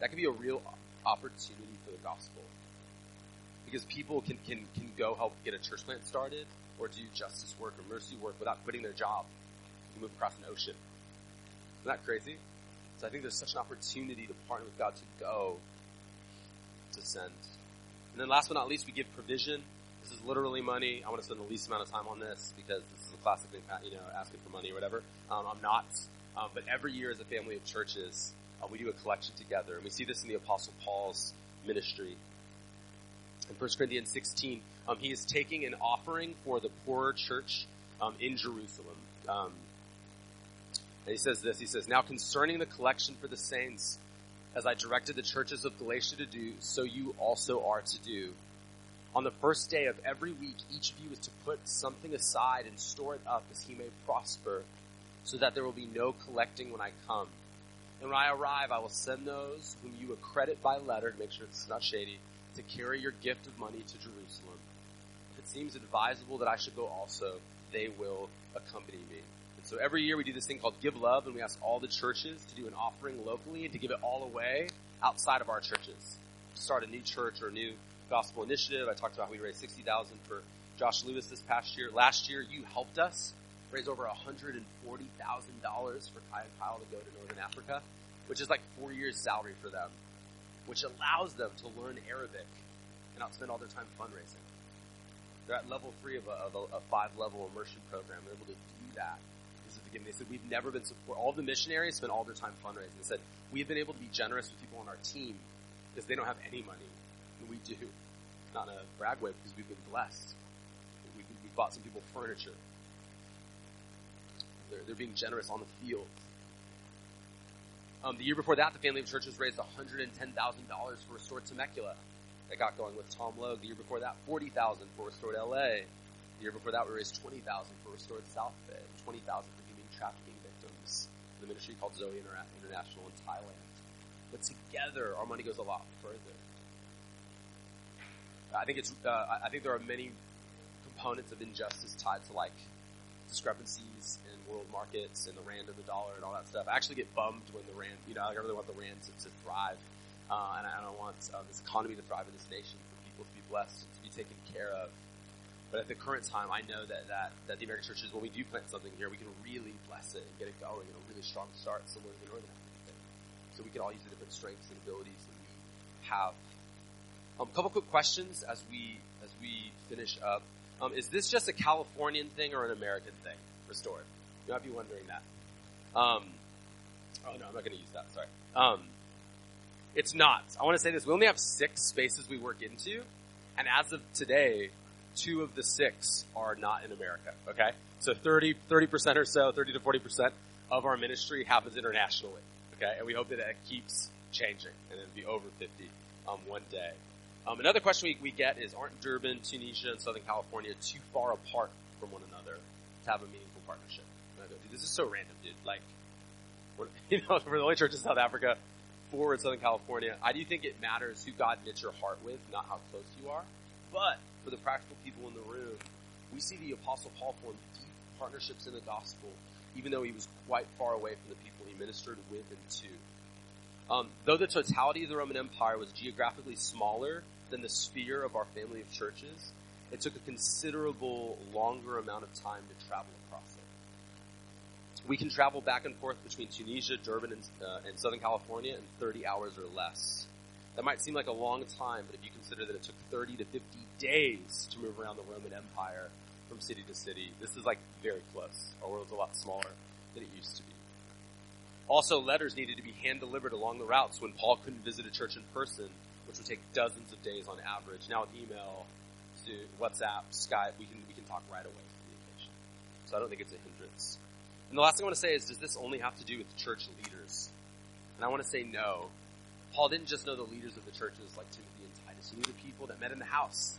Speaker 2: that could be a real opportunity for the gospel because people can, can, can go help get a church plant started or do justice work or mercy work without quitting their job. to move across an ocean. Isn't that crazy? So I think there's such an opportunity to partner with God to go to send. And then last but not least, we give provision. This is literally money. I want to spend the least amount of time on this because this is a classic thing, you know, asking for money or whatever. Um, I'm not. Um, but every year as a family of churches, uh, we do a collection together. And we see this in the Apostle Paul's ministry. In 1 Corinthians 16, um, he is taking an offering for the poorer church um, in Jerusalem. Um, and he says this, he says, Now concerning the collection for the saints, as I directed the churches of Galatia to do, so you also are to do. On the first day of every week, each of you is to put something aside and store it up as he may prosper, so that there will be no collecting when I come. And when I arrive, I will send those whom you accredit by letter, to make sure it's not shady, to carry your gift of money to Jerusalem. If it seems advisable that I should go also, they will accompany me. And so every year we do this thing called Give Love, and we ask all the churches to do an offering locally and to give it all away outside of our churches. Start a new church or a new gospel initiative. I talked about how we raised 60000 for Josh Lewis this past year. Last year, you helped us raise over $140,000 for Kai and Kyle to go to Northern Africa, which is like four years' salary for them, which allows them to learn Arabic and not spend all their time fundraising. They're at level three of a, of a, a five-level immersion program. They're able to do that. They said, we've never been support. All the missionaries spend all their time fundraising. They said, we've been able to be generous with people on our team because they don't have any money. And we do. Not a brag way because we've been blessed. We, we bought some people furniture. They're, they're being generous on the field. Um, the year before that, the family of churches raised $110,000 for Restored Temecula that got going with Tom Logue. The year before that, 40000 for Restored LA. The year before that, we raised 20000 for Restored South Bay, 20000 for human trafficking victims. The ministry called Zoe International in Thailand. But together, our money goes a lot further. I think it's. Uh, I think there are many components of injustice tied to like discrepancies in world markets and the rand and the dollar and all that stuff. I actually get bummed when the rand. You know, I really want the rand to, to thrive, uh, and I don't want uh, this economy to thrive in this nation for people to be blessed and to be taken care of. But at the current time, I know that, that, that the American churches, when we do plant something here, we can really bless it and get it going in a really strong start similar to the Northern So we can all use the different strengths and abilities that we have um, a couple quick questions as we as we finish up. Um, is this just a Californian thing or an American thing? Restored. You might be wondering that. Um, oh no, I'm not going to use that. Sorry. Um, it's not. I want to say this. We only have six spaces we work into, and as of today, two of the six are not in America. Okay, so 30 percent or so, 30 to 40 percent of our ministry happens internationally. Okay, and we hope that it keeps changing, and it'll be over 50 um, one day. Um, another question we, we get is, aren't Durban, Tunisia, and Southern California too far apart from one another to have a meaningful partnership? And I go, dude, this is so random, dude. Like, you know, we're the only church in South Africa, in Southern California. I do think it matters who God knits your heart with, not how close you are. But for the practical people in the room, we see the Apostle Paul form deep partnerships in the gospel, even though he was quite far away from the people he ministered with and to. Um, though the totality of the Roman Empire was geographically smaller than the sphere of our family of churches, it took a considerable longer amount of time to travel across it. We can travel back and forth between Tunisia, Durban, and, uh, and Southern California in 30 hours or less. That might seem like a long time, but if you consider that it took 30 to 50 days to move around the Roman Empire from city to city, this is like very close. Our world's a lot smaller than it used to be. Also, letters needed to be hand delivered along the routes when Paul couldn't visit a church in person, which would take dozens of days on average. Now with email, to WhatsApp, Skype, we can we can talk right away communication. So I don't think it's a hindrance. And the last thing I want to say is, does this only have to do with church leaders? And I want to say no. Paul didn't just know the leaders of the churches like Timothy and Titus. He knew the people that met in the house.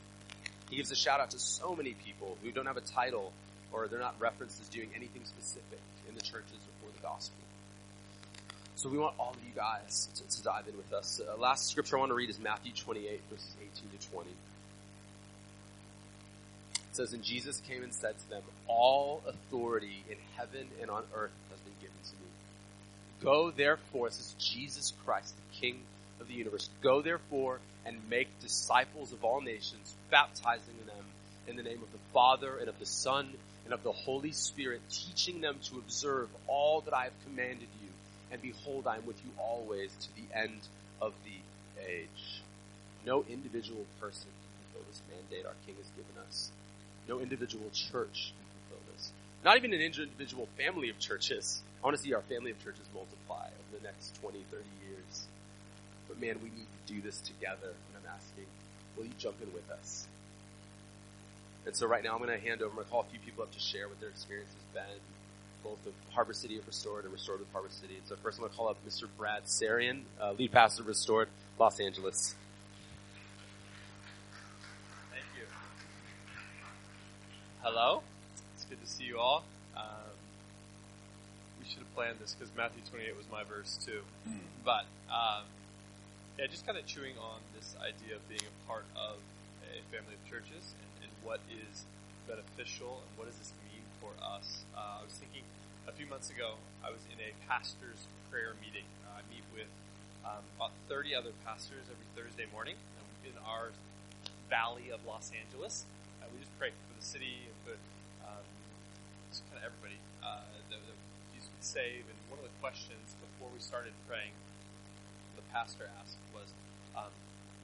Speaker 2: He gives a shout out to so many people who don't have a title or they're not referenced as doing anything specific in the churches or for the gospel. So we want all of you guys to, to dive in with us. Uh, last scripture I want to read is Matthew 28, verses 18 to 20. It says, And Jesus came and said to them, All authority in heaven and on earth has been given to me. Go therefore, this is Jesus Christ, the King of the universe. Go therefore and make disciples of all nations, baptizing them in the name of the Father and of the Son and of the Holy Spirit, teaching them to observe all that I have commanded you and behold, I am with you always to the end of the age. No individual person can fulfill this mandate our King has given us. No individual church can fulfill this. not even an individual family of churches. I want to see our family of churches multiply over the next 20, 30 years. But man, we need to do this together. And I'm asking, will you jump in with us? And so right now I'm going to hand over, I'm going to call a few people up to share what their experience has been, both of Harbour City of Restored and Restored with Harbour City. So first I'm going to call up Mr. Brad Sarian, uh, lead pastor of Restored, Los Angeles.
Speaker 3: Thank you. Hello. It's good to see you all. Um, we should have planned this because Matthew 28 was my verse too. But um, yeah, just kind of chewing on this idea of being a part of a family of churches and, and what is beneficial and what does this mean for us. Uh, I was thinking a few months ago, I was in a pastor's prayer meeting. Uh, I meet with um, about 30 other pastors every Thursday morning in our valley of Los Angeles. Uh, we just pray for the city and for um, just kind of everybody uh, that, that Jesus would save. And one of the questions before we started praying, the pastor asked was, um,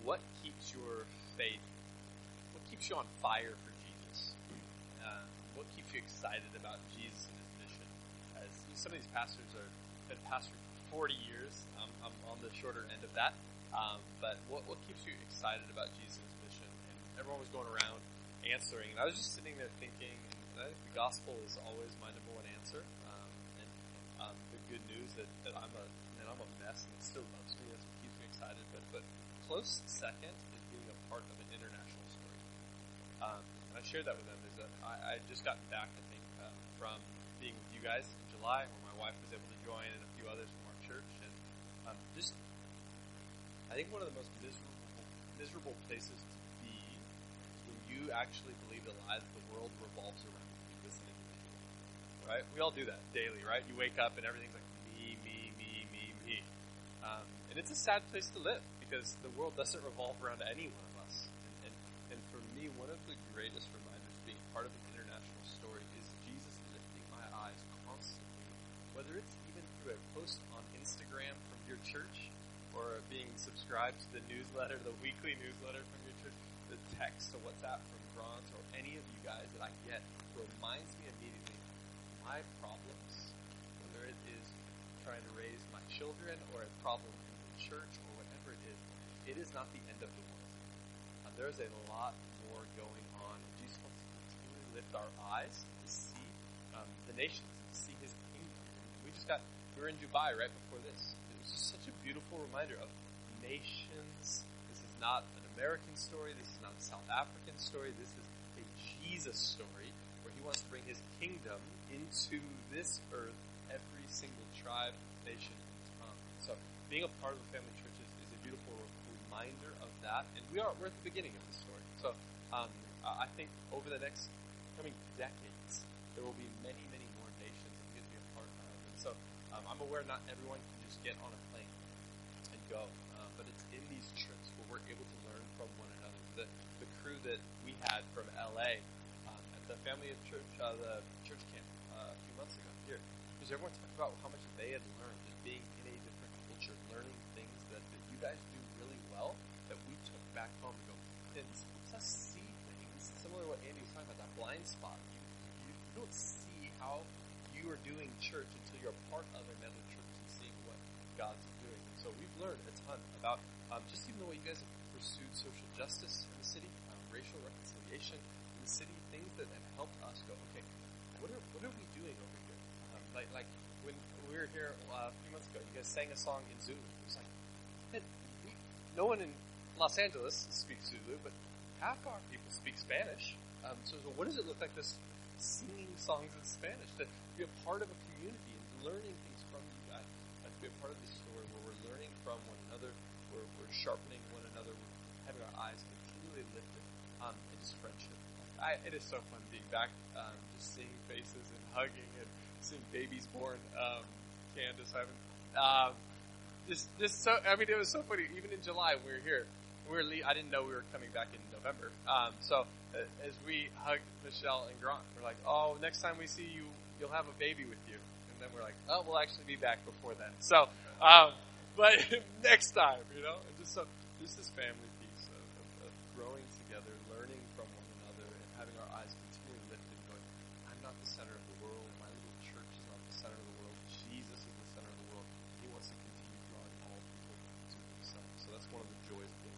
Speaker 3: "What keeps your faith? What keeps you on fire for what keeps you excited about Jesus and His mission?" As some of these pastors are been pastored for 40 years, um, I'm on the shorter end of that. Um, but what, what keeps you excited about Jesus' mission? And everyone was going around answering, and I was just sitting there thinking. And I think the gospel is always my number one answer. Um, and um, the good news that, that I'm a man, I'm a mess, and it still loves me. That's what keeps me excited. But but close second is being a part of an international story. Um, I shared that with them. Is that I, I just gotten back, I think, uh, from being with you guys in July, where my wife was able to join, and a few others from our church, and um, just I think one of the most miserable, miserable places to be is when you actually believe the lie that the world revolves around you individual. Right? We all do that daily, right? You wake up and everything's like me, me, me, me, me. Um, and it's a sad place to live because the world doesn't revolve around any one of us. And, and, and for me, one of the reminders being part of an international story is Jesus lifting my eyes constantly, whether it's even through a post on Instagram from your church or being subscribed to the newsletter, the weekly newsletter from your church, the text or WhatsApp from Grant or any of you guys that I get reminds me immediately my problems, whether it is trying to raise my children or a problem in the church or whatever it is, it is not the end of the world. Uh, there's a lot more going on. Jesus wants to continually lift our eyes to see um, the nations, to see His kingdom. We just got we were in Dubai right before this. It was just such a beautiful reminder of nations. This is not an American story. This is not a South African story. This is a Jesus story where He wants to bring His kingdom into this earth, every single tribe, nation, and tongue. So being a part of the family church is, is a beautiful reminder of that. And we are we're at the beginning of the story. So um, I think over the next coming decades, there will be many, many more nations that get to be a part of. And so um, I'm aware not everyone can just get on a plane and go, uh, but it's in these trips where we're able to learn from one another. The, the crew that we had from LA um, at the family of church, uh, the church camp uh, a few months ago here, because everyone talked about how much they had learned just being in a different culture, learning things that, that you guys do really well that we took back home and go, us see similar to what Andy was talking about, that blind spot. You, you, you don't see how you are doing church until you're part of another church and seeing what God's doing. So we've learned a ton about um, just even the way you guys have pursued social justice in the city, um, racial reconciliation in the city, things that have helped us go, okay, what are what are we doing over here? Um, like like when we were here uh, a few months ago, you guys sang a song in Zulu. It was like, no one in Los Angeles speaks Zulu, but half our people speak Spanish. Um, so, so what does it look like to singing songs in Spanish to be a part of a community and learning things from you guys, and to be a part of this story where we're learning from one another, we're, we're sharpening one another, we're having our eyes continually lifted, um, and just friendship. I, it is so fun being back, um, just seeing faces and hugging and seeing babies born. Um, Candace, I haven't. Um, just, just so. I mean, it was so funny. Even in July, we were here. We were. Le- I didn't know we were coming back in November. Um, so uh, as we hug Michelle and Grant, we're like, oh, next time we see you, you'll have a baby with you. And then we're like, oh, we'll actually be back before then. So, um, but next time, you know, and just so just this family piece of, of, of growing together, learning from one another, and having our eyes continually lifted, going, I'm not the center of the world. My little church is not the center of the world. Jesus is the center of the world. He wants to continue drawing all people to Himself. So that's one of the joys of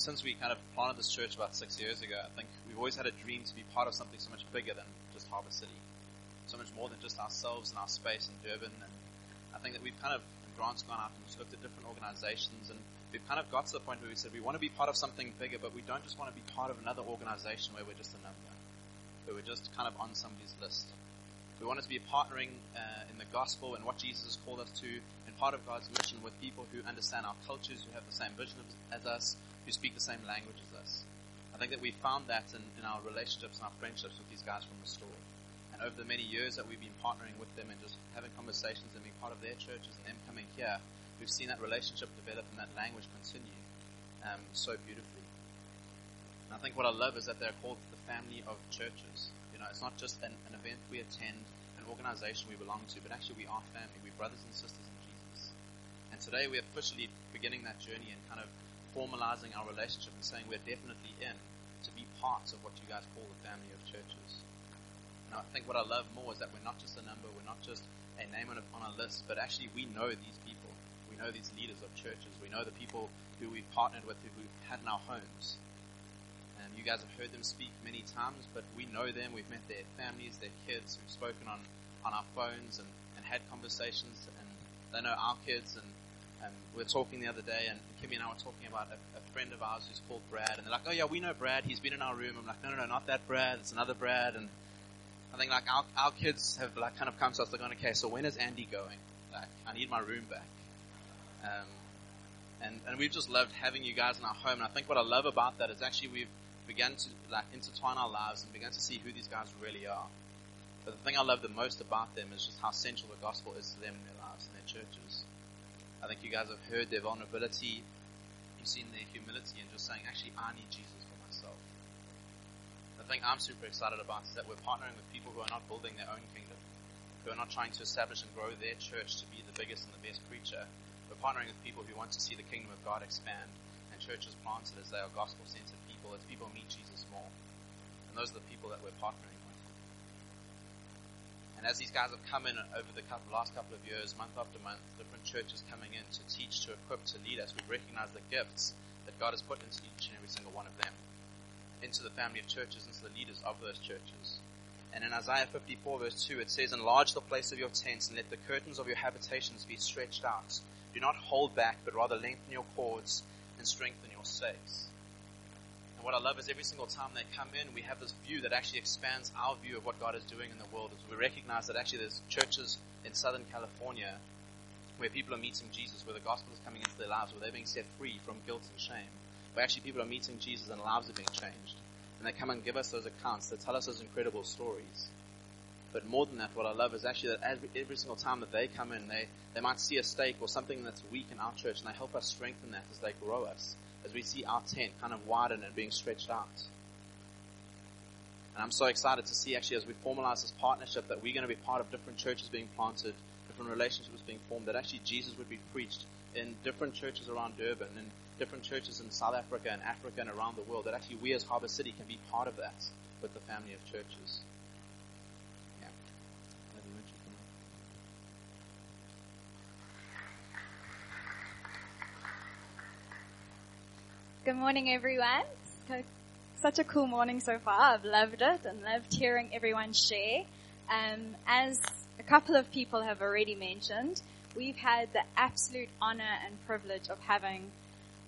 Speaker 4: since we kind of planted this church about six years ago, I think we've always had a dream to be part of something so much bigger than just Harbour City, so much more than just ourselves and our space in Durban. And I think that we've kind of Grant's gone out and just looked at different organizations, and we've kind of got to the point where we said we want to be part of something bigger, but we don't just want to be part of another organization where we're just a number, where we're just kind of on somebody's list. We want to be partnering uh, in the gospel and what Jesus has called us to, and part of God's mission with people who understand our cultures, who have the same vision as us, who speak the same language as us. I think that we've found that in, in our relationships and our friendships with these guys from the store. And over the many years that we've been partnering with them and just having conversations and being part of their churches and them coming here, we've seen that relationship develop and that language continue um, so beautifully. And I think what I love is that they're called the family of churches. You know, it's not just an, an event we attend, an organization we belong to, but actually we are family. We're brothers and sisters in Jesus. And today we're officially beginning that journey and kind of formalizing our relationship and saying we're definitely in to be parts of what you guys call the family of churches. And I think what I love more is that we're not just a number, we're not just a name on a, on a list, but actually we know these people. We know these leaders of churches. We know the people who we've partnered with, who we've had in our homes. And you guys have heard them speak many times, but we know them. We've met their families, their kids. We've spoken on, on our phones and, and had conversations, and they know our kids. And, and we were talking the other day, and Kimmy and I were talking about a, a friend of ours who's called Brad, and they're like, "Oh yeah, we know Brad. He's been in our room." I'm like, "No, no, no, not that Brad. It's another Brad." And I think like our, our kids have like kind of come to us. They're going, "Okay, so when is Andy going? Like, I need my room back." Um, and and we've just loved having you guys in our home. And I think what I love about that is actually we've begun to like intertwine our lives and begun to see who these guys really are. But the thing I love the most about them is just how central the gospel is to them in their lives and their churches. I think you guys have heard their vulnerability, you've seen their humility, and just saying, actually, I need Jesus for myself. The thing I'm super excited about is that we're partnering with people who are not building their own kingdom, who are not trying to establish and grow their church to be the biggest and the best preacher. We're partnering with people who want to see the kingdom of God expand and churches planted as they are gospel centered people, as people meet Jesus more. And those are the people that we're partnering. And as these guys have come in over the couple, last couple of years, month after month, different churches coming in to teach, to equip, to lead us, we recognize the gifts that God has put into each and every single one of them, into the family of churches, into the leaders of those churches. And in Isaiah 54 verse 2, it says, Enlarge the place of your tents and let the curtains of your habitations be stretched out. Do not hold back, but rather lengthen your cords and strengthen your stakes. And what I love is every single time they come in, we have this view that actually expands our view of what God is doing in the world. As we recognize that actually there's churches in Southern California where people are meeting Jesus, where the gospel is coming into their lives, where they're being set free from guilt and shame. Where actually people are meeting Jesus and lives are being changed. And they come and give us those accounts. They tell us those incredible stories. But more than that, what I love is actually that every, every single time that they come in, they, they might see a stake or something that's weak in our church, and they help us strengthen that as they grow us as we see our tent kind of widen and being stretched out. And I'm so excited to see actually as we formalize this partnership that we're going to be part of different churches being planted, different relationships being formed, that actually Jesus would be preached in different churches around Durban and different churches in South Africa and Africa and around the world, that actually we as Harbour City can be part of that with the family of churches.
Speaker 5: Good morning, everyone. Such a cool morning so far. I've loved it and loved hearing everyone share. Um, as a couple of people have already mentioned, we've had the absolute honor and privilege of having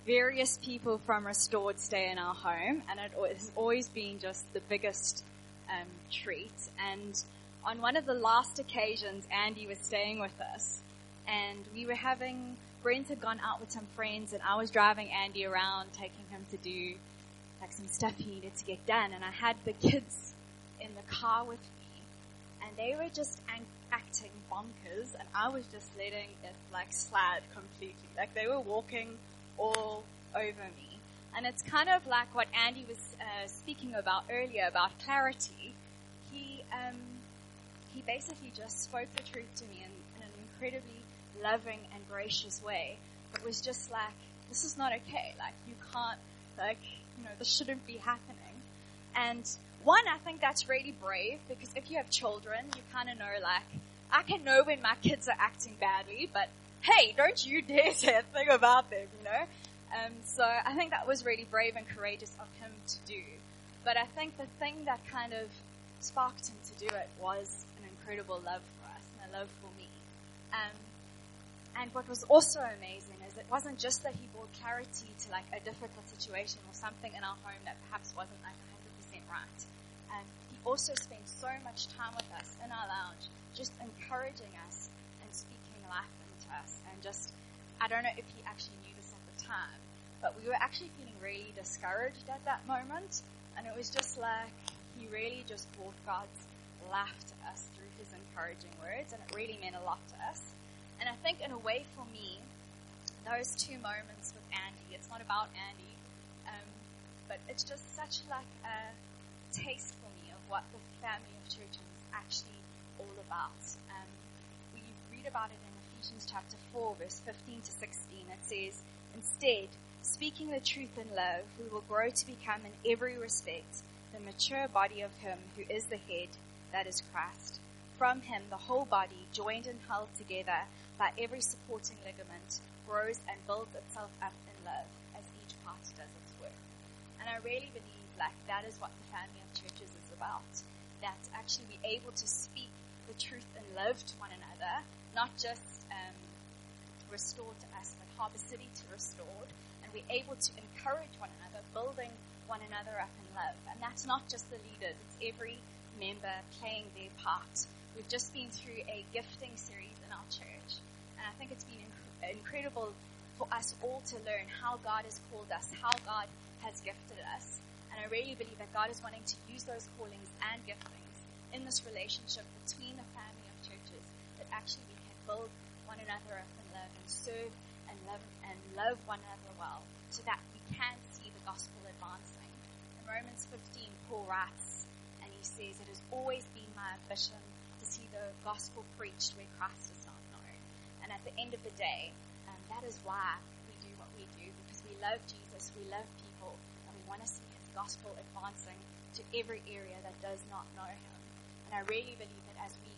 Speaker 5: various people from Restored stay in our home, and it has always been just the biggest um, treat. And on one of the last occasions, Andy was staying with us, and we were having Brent had gone out with some friends and I was driving Andy around, taking him to do like some stuff he needed to get done. And I had the kids in the car with me and they were just acting bonkers and I was just letting it like slide completely. Like they were walking all over me. And it's kind of like what Andy was uh, speaking about earlier about clarity. He, um, he basically just spoke the truth to me in, in an incredibly loving and gracious way. It was just like, this is not okay. Like, you can't, like, you know, this shouldn't be happening. And one, I think that's really brave because if you have children, you kind of know, like, I can know when my kids are acting badly, but hey, don't you dare say a thing about them, you know? Um, so I think that was really brave and courageous of him to do. But I think the thing that kind of sparked him to do it was an incredible love for us and a love for me. Um, and what was also amazing is it wasn't just that he brought clarity to like a difficult situation or something in our home that perhaps wasn't like 100% right. And he also spent so much time with us in our lounge, just encouraging us and speaking life into us. And just, I don't know if he actually knew this at the time, but we were actually feeling really discouraged at that moment. And it was just like he really just brought God's life to us through his encouraging words, and it really meant a lot to us. And I think in a way for me, those two moments with Andy, it's not about Andy, um, but it's just such like a taste for me of what the family of churches is actually all about. Um, we read about it in Ephesians chapter 4 verse 15 to 16. It says, instead, speaking the truth in love, we will grow to become in every respect the mature body of him who is the head, that is Christ. From him, the whole body, joined and held together by every supporting ligament, grows and builds itself up in love as each part does its work. And I really believe like that is what the family of churches is about. That actually be able to speak the truth in love to one another, not just um, restored to us, but Harbour City to restored, and we're able to encourage one another, building one another up in love. And that's not just the leaders, it's every member playing their part. We've just been through a gifting series in our church, and I think it's been inc- incredible for us all to learn how God has called us, how God has gifted us. And I really believe that God is wanting to use those callings and giftings in this relationship between the family of churches that actually we can build one another up in love and serve and love and love one another well so that we can see the gospel advancing. In Romans 15, Paul writes, and he says, It has always been my ambition to see the gospel preached where Christ is. And at the end of the day, um, that is why we do what we do, because we love Jesus, we love people, and we want to see his gospel advancing to every area that does not know him. And I really believe that as we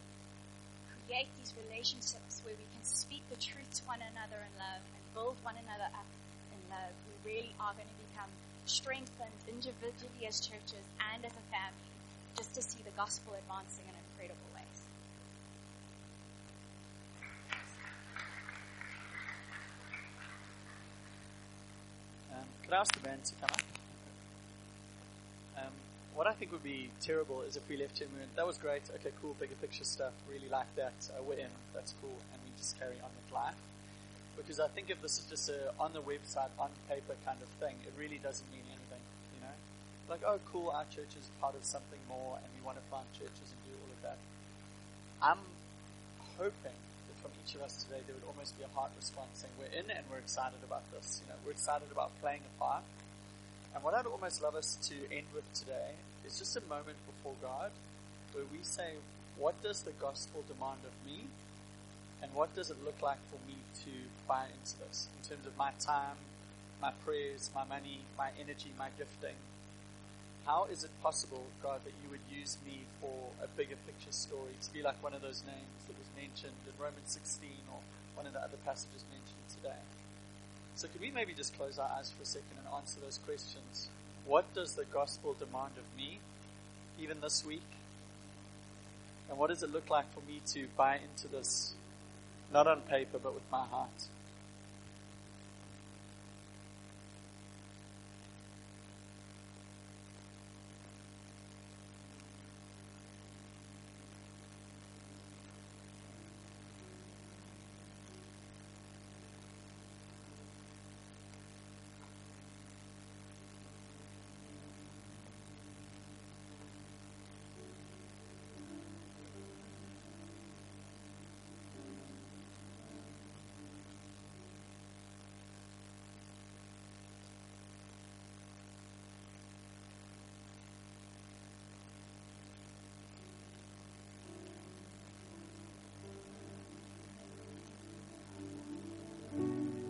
Speaker 5: create these relationships where we can speak the truth to one another in love and build one another up in love, we really are going to become strengthened individually as churches and as a family just to see the gospel advancing in incredible
Speaker 1: could the band to come up? Um, what I think would be terrible is if we left here and that was great, okay, cool, bigger picture stuff, really like that, uh, we're in, that's cool, and we just carry on with life. Because I think if this is just a on the website, on paper kind of thing, it really doesn't mean anything, you know? Like, oh, cool, our church is part of something more, and we want to find churches and do all of that. I'm hoping from each of us today, there would almost be a heart response saying, we're in and we're excited about this. You know, we're excited about playing a part. And what I'd almost love us to end with today is just a moment before God where we say, what does the gospel demand of me? And what does it look like for me to buy into this in terms of my time, my prayers, my money, my energy, my gifting? How is it possible, God, that you would use me for a bigger picture story, to be like one of those names that was mentioned in Romans 16 or one of the other passages mentioned today? So could we maybe just close our eyes for a second and answer those questions? What does the gospel demand of me, even this week? And what does it look like for me to buy into this, not on paper, but with my heart?